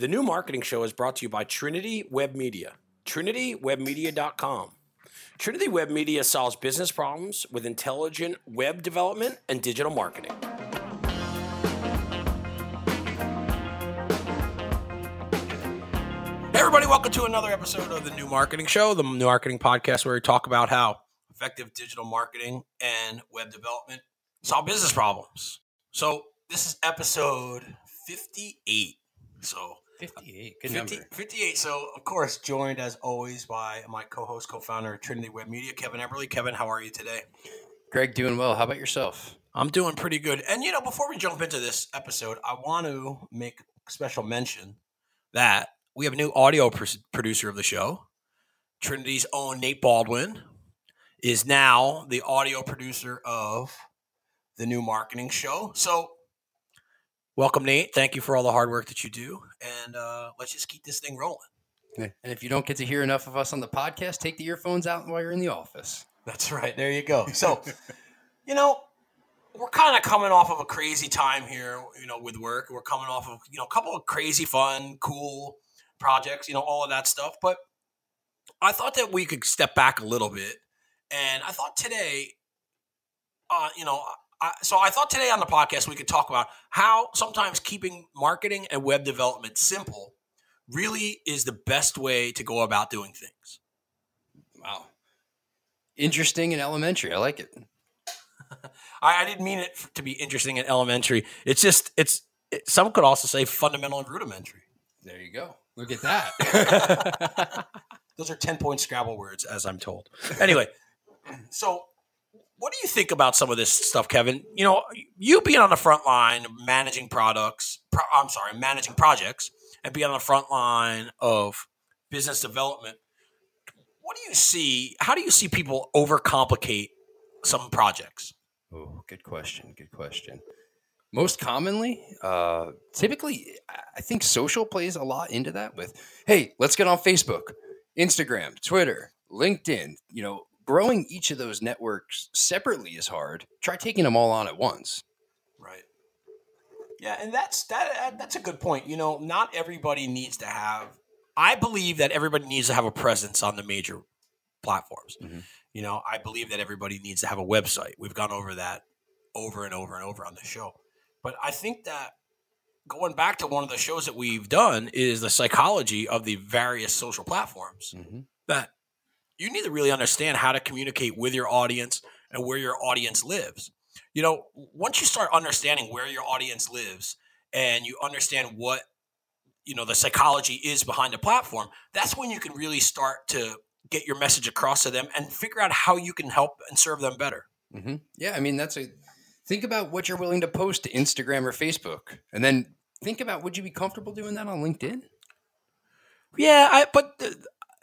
The new marketing show is brought to you by Trinity Web Media. TrinityWebMedia.com. Trinity Web Media solves business problems with intelligent web development and digital marketing. Hey, everybody, welcome to another episode of the New Marketing Show, the New Marketing Podcast, where we talk about how effective digital marketing and web development solve business problems. So, this is episode 58. So, 58. Good 50 number. 58. So, of course, joined as always by my co host, co founder of Trinity Web Media, Kevin Eberly. Kevin, how are you today? Greg, doing well. How about yourself? I'm doing pretty good. And, you know, before we jump into this episode, I want to make special mention that we have a new audio pr- producer of the show. Trinity's own Nate Baldwin is now the audio producer of the new marketing show. So, welcome, Nate. Thank you for all the hard work that you do. And uh, let's just keep this thing rolling. And if you don't get to hear enough of us on the podcast, take the earphones out while you're in the office. That's right. There you go. So, you know, we're kind of coming off of a crazy time here, you know, with work. We're coming off of, you know, a couple of crazy, fun, cool projects, you know, all of that stuff. But I thought that we could step back a little bit. And I thought today, uh, you know, So I thought today on the podcast we could talk about how sometimes keeping marketing and web development simple really is the best way to go about doing things. Wow. Interesting and elementary. I like it. I, I didn't mean it to be interesting and elementary. It's just it's it, some could also say fundamental and rudimentary. There you go. Look at that. Those are ten point Scrabble words, as I'm told. Anyway, so what do you think about some of this stuff, Kevin? You know, you being on the front line, managing products. Pro, I'm sorry, managing projects, and being on the front line of business development. What do you see? How do you see people overcomplicate some projects? oh, good question. Good question. Most commonly, uh, typically, I- I think social plays a lot into that. With hey, let's get on Facebook, Instagram, Twitter, LinkedIn. You know, growing each of those networks separately is hard. Try taking them all on at once. Right. Yeah, and that's that. That's a good point. You know, not everybody needs to have. I believe that everybody needs to have a presence on the major platforms. Mhm. You know, I believe that everybody needs to have a website. We've gone over that over and over and over on the show. But I think that going back to one of the shows that we've done is the psychology of the various social platforms Mhm. that you need to really understand how to communicate with your audience and where your audience lives. You know, once you start understanding where your audience lives and you understand what you know the psychology is behind the platform, that's when you can really start to get your message across to them and figure out how you can help and serve them better. hmm Yeah, I mean that's a think about what you're willing to post to Instagram or Facebook, and then think about would you be comfortable doing that on LinkedIn? Yeah, I, but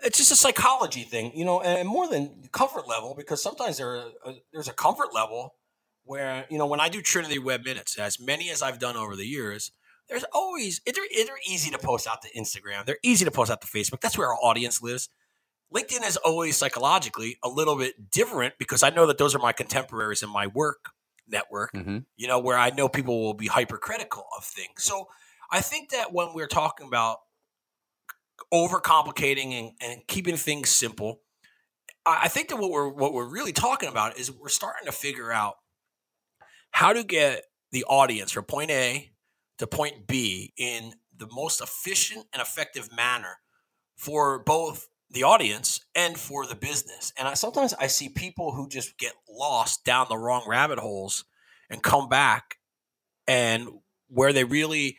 it's just a psychology thing, you know, and more than comfort level because sometimes there uh, there's a comfort level where you know when I do Trinity Web Minutes, as many as I've done over the years, there's always they're, they're easy to post out to Instagram, they're easy to post out to Facebook. That's where our audience lives. LinkedIn is always psychologically a little bit different because I know that those are my contemporaries in my work network Mm-hmm. you know, where I know people will be hypercritical of things. So I think that when we're talking about overcomplicating and, and keeping things simple, I, I think that what we're what we're really talking about is we're starting to figure out how to get the audience from point A to point B in the most efficient and effective manner for both the audience and for the business. And I, sometimes I see people who just get lost down the wrong rabbit holes and come back and where they really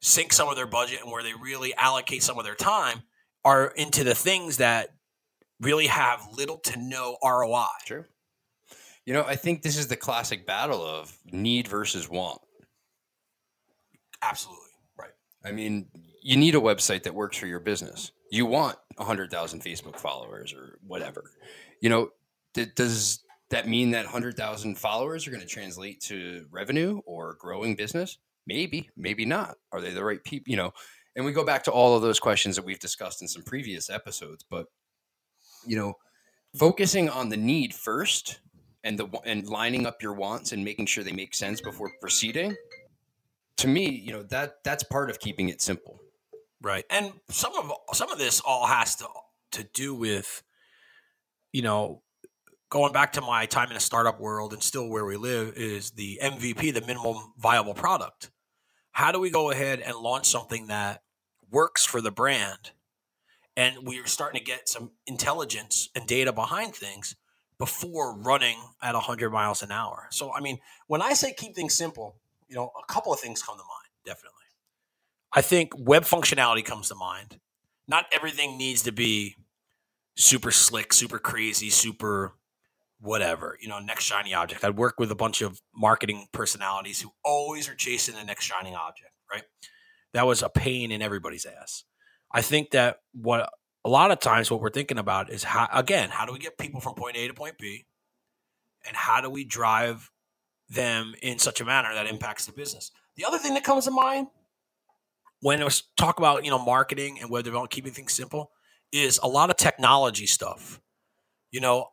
sink some of their budget and where they really allocate some of their time are into the things that really have little to no ROI. True. You know, I think this is the classic battle of need versus want. Absolutely. Right. I mean, you need a website that works for your business. You want 100,000 Facebook followers or whatever. You know, th- does that mean that 100,000 followers are going to translate to revenue or growing business? Maybe, maybe not. Are they the right people? You know, and we go back to all of those questions that we've discussed in some previous episodes, but you know, focusing on the need first and the and lining up your wants and making sure they make sense before proceeding to me, you know, that that's part of keeping it simple. Right. And some of some of this all has to to do with you know going back to my time in a startup world and still where we live is the MVP, the minimum viable product. How do we go ahead and launch something that works for the brand and we're starting to get some intelligence and data behind things before running at 100 miles an hour. So I mean, when I say keep things simple, you know, a couple of things come to mind, definitely. I think web functionality comes to mind. Not everything needs to be super slick, super crazy, super whatever, you know, next shiny object. I'd work with a bunch of marketing personalities who always are chasing the next shining object, right? That was a pain in everybody's ass. I think that what a lot of times what we're thinking about is how again, how do we get people from point A to point B? And how do we drive them in such a manner that impacts the business? The other thing that comes to mind when I was talk about, you know, marketing and web development, keeping things simple, is a lot of technology stuff. You know,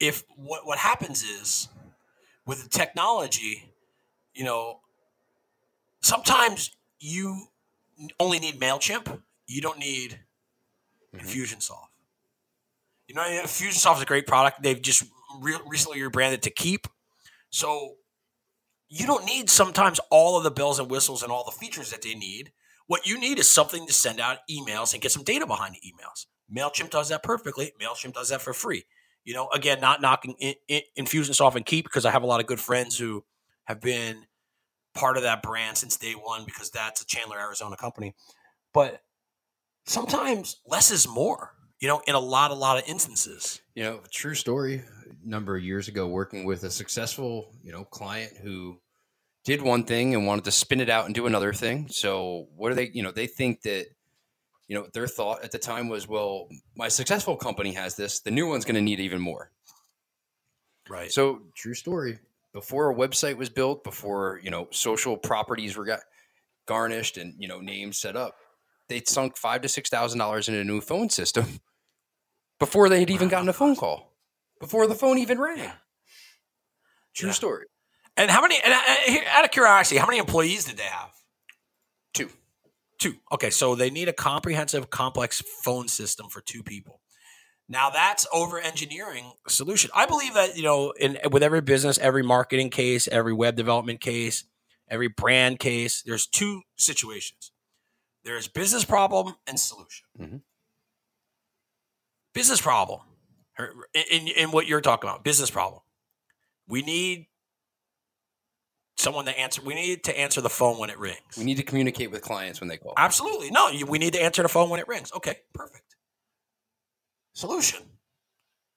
if what what happens is with the technology, you know, sometimes you only need Mailchimp. You don't need mm-hmm. Infusionsoft. You know, Infusionsoft is a great product. They've just re- recently rebranded to Keap. So you don't need sometimes all of the bells and whistles and all the features that they need. What you need is something to send out emails and get some data behind the emails. MailChimp does that perfectly. MailChimp does that for free. You know, again, not knocking in, in, Infusionsoft and Keap because I have a lot of good friends who have been part of that brand since day one because that's a Chandler, Arizona company. But sometimes less is more, you know, in a lot, a lot of instances. You know, true story. A number of years ago, working with a successful, you know, client who did one thing and wanted to spin it out and do another thing. So what do they, you know, they think that you know, their thought at the time was, well, my successful company has this, the new one's going to need even more. Right. So, true story. Before a website was built, before, you know, social properties were got garnished and, you know, names set up, they'd sunk five to six thousand dollars in a new phone system before they had even gotten a phone call, before the phone even rang. True yeah. story. And how many? And uh, out of curiosity, how many employees did they have? Two. Two. Okay, so they need a comprehensive, complex phone system for two people. Now that's over engineering solution. I believe that you know, in with every business, every marketing case, every web development case, every brand case, there's two situations. There's business problem and solution. Mm-hmm. Business problem, in, in what you're talking about, business problem. We need someone to answer. We need to answer the phone when it rings. We need to communicate with clients when they call. Absolutely. No, you, we need to answer the phone when it rings. Okay, perfect. Solution.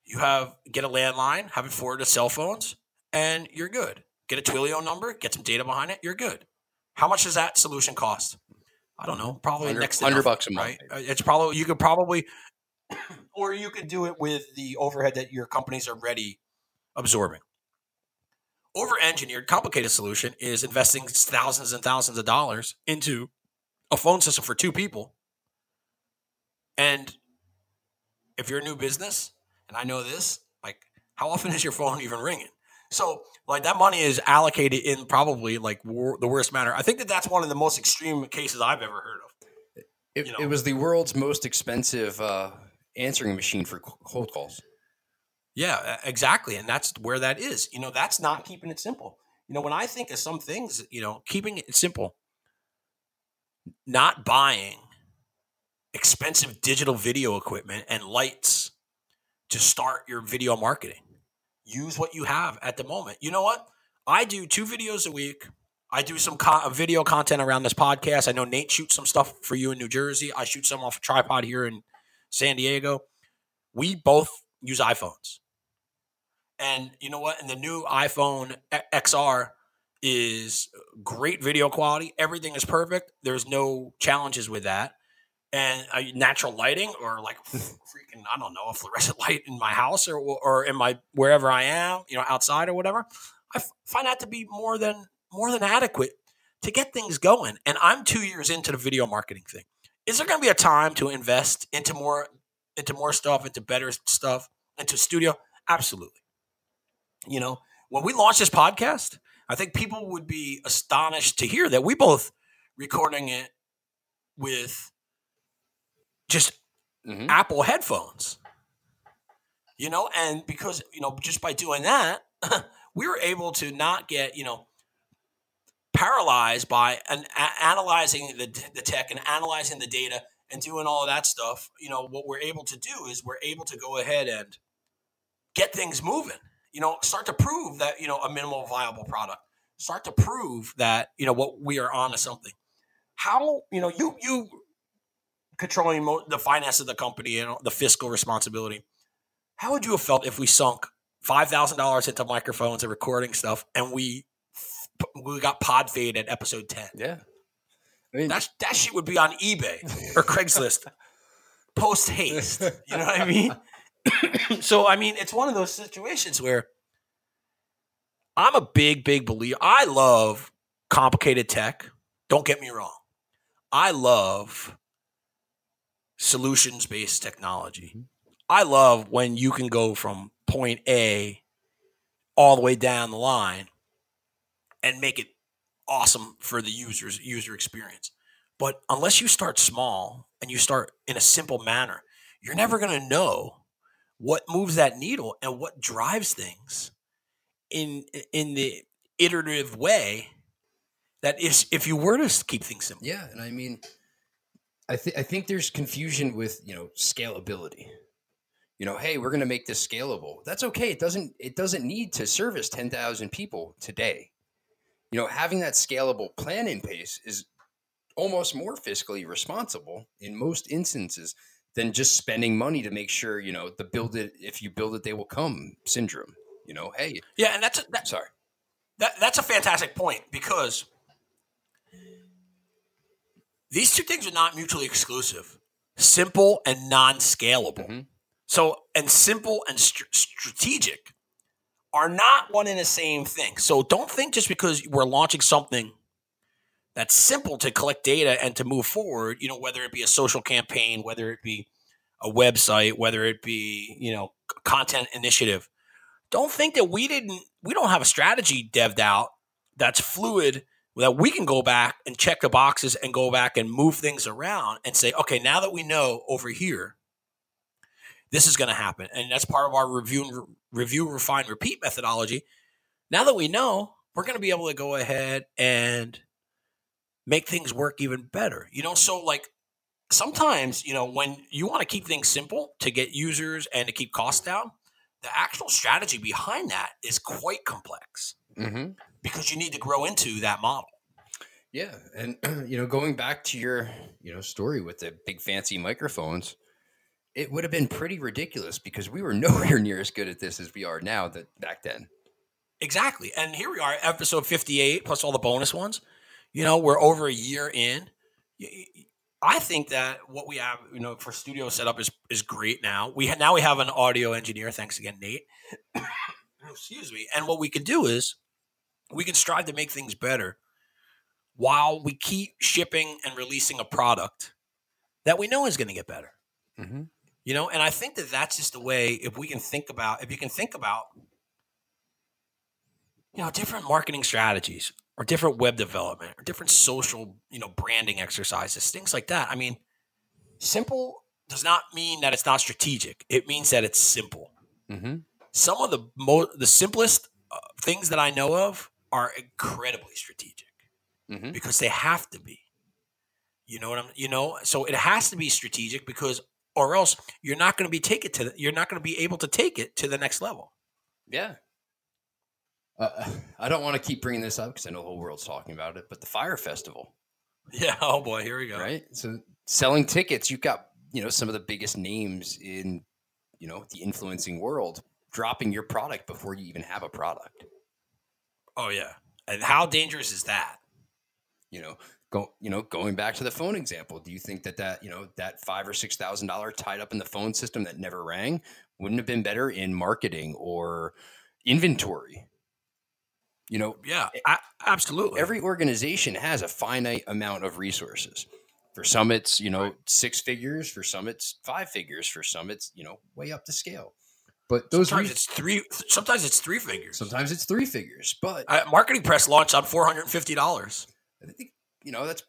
You have get a landline, have it forwarded to cell phones, and you're good. Get a Twilio number, get some data behind it, you're good. How much does that solution cost? I don't know. Probably next hundred bucks a month. Right? It's probably you could probably, or you could do it with the overhead that your companies are ready absorbing over engineered, complicated solution is investing thousands and thousands of dollars into a phone system for two people. And if you're a new business, and I know this, like, how often is your phone even ringing? So, like, that money is allocated in probably like the worst manner. I think that that's one of the most extreme cases I've ever heard of. It, you know? it was the world's most expensive uh, answering machine for cold calls. Yeah, exactly. And that's where that is. You know, that's not keeping it simple. You know, when I think of some things, you know, keeping it simple, not buying expensive digital video equipment and lights to start your video marketing. Use what you have at the moment. You know what? I do two videos a week. I do some co- video content around this podcast. I know Nate shoots some stuff for you in New Jersey. I shoot some off a tripod here in San Diego. We both use iPhones. And you know what? And the new iPhone XR is great video quality. Everything is perfect. There's no challenges with that. And uh, natural lighting or like freaking, I don't know, a fluorescent light in my house or, or in my wherever I am, you know, outside or whatever. I find that to be more than more than adequate to get things going. And I'm two years into the video marketing thing. Is there going to be a time to invest into more into more stuff, into better stuff, into studio? Absolutely. You know, when we launched this podcast, I think people would be astonished to hear that we both recording it with just Mhm. Apple headphones. You know, and because, you know, just by doing that, we were able to not get, you know, paralyzed by an, a- analyzing the, the tech and analyzing the data and doing all of that stuff. You know, what we're able to do is we're able to go ahead and get things moving. You know, start to prove that, you know, a minimal viable product. Start to prove that, you know, what we are on to something. How, you know, you you controlling mo- the finance of the company and the fiscal responsibility. How would you have felt if we sunk five thousand dollars into microphones and recording stuff, and we we got pod fade at episode ten? Yeah. I mean, That that shit would be on eBay or Craigslist post haste. You know what I mean? so I mean, it's one of those situations where I'm a big, big believer. I love complicated tech. Don't get me wrong. I love solutions based technology. Mm-hmm. I love when you can go from point A all the way down the line and make it awesome for the user's user experience. But unless you start small and you start in a simple manner, you're never going to know what moves that needle and what drives things in in the iterative way that is if you were to keep things simple. Yeah, and I mean, I think I think there's confusion with you know scalability. You know, hey, we're going to make this scalable. That's okay. It doesn't it doesn't need to service ten thousand people today. You know, having that scalable plan in place is almost more fiscally responsible in most instances than just spending money to make sure you know the build it if you build it they will come syndrome. You know, hey, Yeah, and that's a, that, sorry. that that's a fantastic point because these two things are not mutually exclusive. Simple and non-scalable. Mhm. So, and simple and str- strategic are not one and the same thing. So, don't think just because we're launching something that's simple to collect data and to move forward, you know, whether it be a social campaign, whether it be a website, whether it be, you know, content initiative. Don't think that we didn't we don't have a strategy devved out that's fluid that we can go back and check the boxes and go back and move things around and say, okay, now that we know over here, this is going to happen, and that's part of our review and re- review, refine, repeat methodology. Now that we know, we're going to be able to go ahead and make things work even better. You know, so like sometimes, you know, when you want to keep things simple to get users and to keep costs down, the actual strategy behind that is quite complex Mm-hmm. because you need to grow into that model. Yeah, and you know, going back to your you know story with the big fancy microphones, it would have been pretty ridiculous because we were nowhere near as good at this as we are now. That back then, Exactly. And here we are, episode 58, plus all the bonus ones. You know, we're over a year in. I think that what we have, you know, for studio setup is is great now. We ha- now we have an audio engineer. Thanks again, Nate. Excuse me. And what we can do is we can strive to make things better while we keep shipping and releasing a product that we know is going to get better. mm-hmm. You know, and I think that that's just the way. If we can think about, if you can think about, you know, different marketing strategies or different web development or different social, you know, branding exercises, things like that. I mean, simple does not mean that it's not strategic. It means that it's simple. Mm-hmm. Some of the most, the simplest uh, things that I know of are incredibly strategic Mm-hmm. because they have to be. You know what I'm you know, so it has to be strategic because or else you're not going to be take it to the, you're not going to be able to take it to the next level. Yeah. Uh, I don't want to keep bringing this up because I know the whole world's talking about it, but the Fyre Festival, Yeah, oh boy, here we go. right? So selling tickets, you've got you know some of the biggest names in you know the influencing world dropping your product before you even have a product. Oh yeah. And how dangerous is that? you know go you know going back to the phone example do you think that that you know that five or six thousand dollar tied up in the phone system that never rang wouldn't have been better in marketing or inventory you know Yeah, a- absolutely. every organization has a finite amount of resources for some it's you know Right. six figures for some it's five figures for some it's you know way up the scale but those sometimes re- it's three sometimes it's three figures. sometimes it's three figures but Uh, marketing press launched on $450. I think you know that's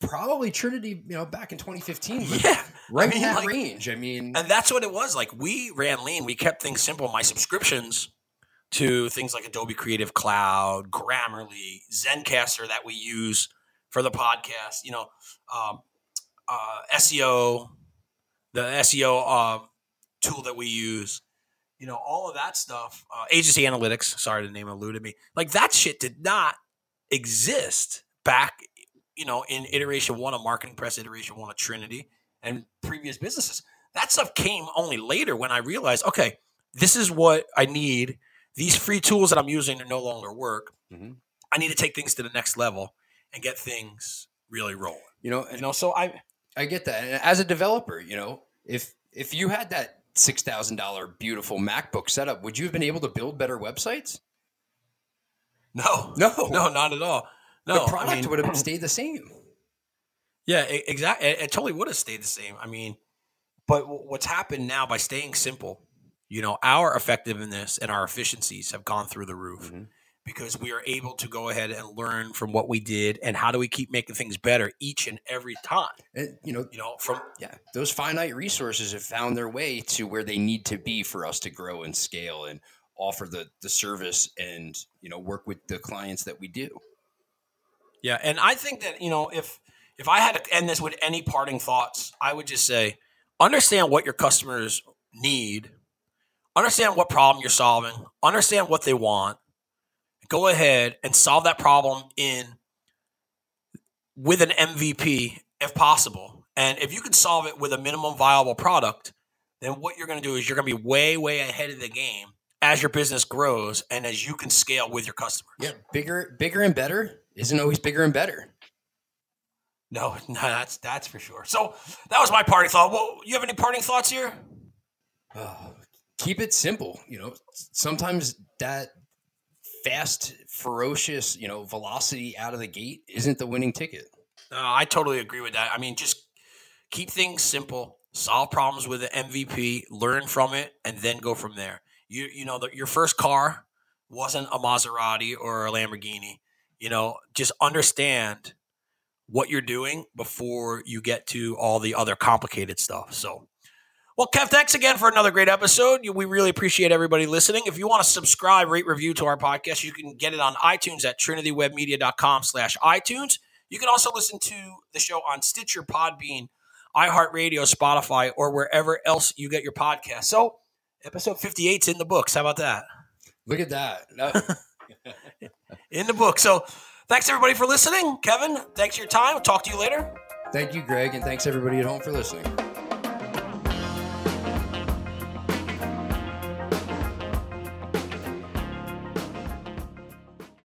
probably Trinity, you know, back in 2015. Yeah. right mean, in that like- range. I mean, And that's what it was. Like we ran lean. We kept things simple. My subscriptions to things like Adobe Creative Cloud, Grammarly, Zencastr that we use for the podcast. You know, um, uh, SEO, the SEO uh, tool that we use. You know, all of that stuff. Uh, agency analytics. Sorry, the name eluded me. Like that shit did not exist back. You know, in iteration one of Marketing Press, iteration one of Trinity, and previous businesses that stuff came only later when I realized, okay, this is what I need. These free tools that I'm using to no longer work. Mhm. I need to take things to the next level and get things really rolling. you know, You know, so I I get that. And as a developer, you know, if if you had that six thousand dollar beautiful MacBook setup, would you have been able to build better websites? no, No, no, not at all. No, the product I mean, would have stayed the same. Yeah, exactly. It, it totally would have stayed the same. I mean, but what's happened now by staying simple, you know, our effectiveness and our efficiencies have gone through the roof Mhm. because we are able to go ahead and learn from what we did and how do we keep making things better each and every time. And, you know, You know, from yeah, those finite resources have found their way to where they need to be for us to grow and scale and offer the the service and you know work with the clients that we do. Yeah, and I think that you know if if I had to end this with any parting thoughts, I would just say understand what your customers need, understand what problem you're solving, understand what they want. Go ahead and solve that problem in with an MVP if possible. And if you can solve it with a minimum viable product, then what you're going to do is you're going to be way way ahead of the game as your business grows and as you can scale with your customers. Yeah, bigger, bigger and better isn't always bigger and better. No, no, that's that's for sure. So that was my party thought. Well, you have any parting thoughts here? Oh, keep it simple. You know, sometimes that fast, ferocious, you know, velocity out of the gate isn't the winning ticket. Uh, I totally agree with that. I mean, just keep things simple, solve problems with the MVP, learn from it, and then go from there. You you know, the, your first car wasn't a Maserati or a Lamborghini. You know, just understand what you're doing before you get to all the other complicated stuff. So. Well, Kev, thanks again for another great episode. We really appreciate everybody listening. If you want to subscribe, rate, review to our podcast, you can get it on iTunes at trinitywebmedia.com slash iTunes. You can also listen to the show on Stitcher, Podbean, iHeartRadio, Spotify, or wherever else you get your podcast. So, episode 58's in the books. How about that? Look at that. No, In the book. So, thanks everybody for listening. Kevin, thanks for your time. I'll talk to you later. thank you, Greg, and thanks everybody at home for listening.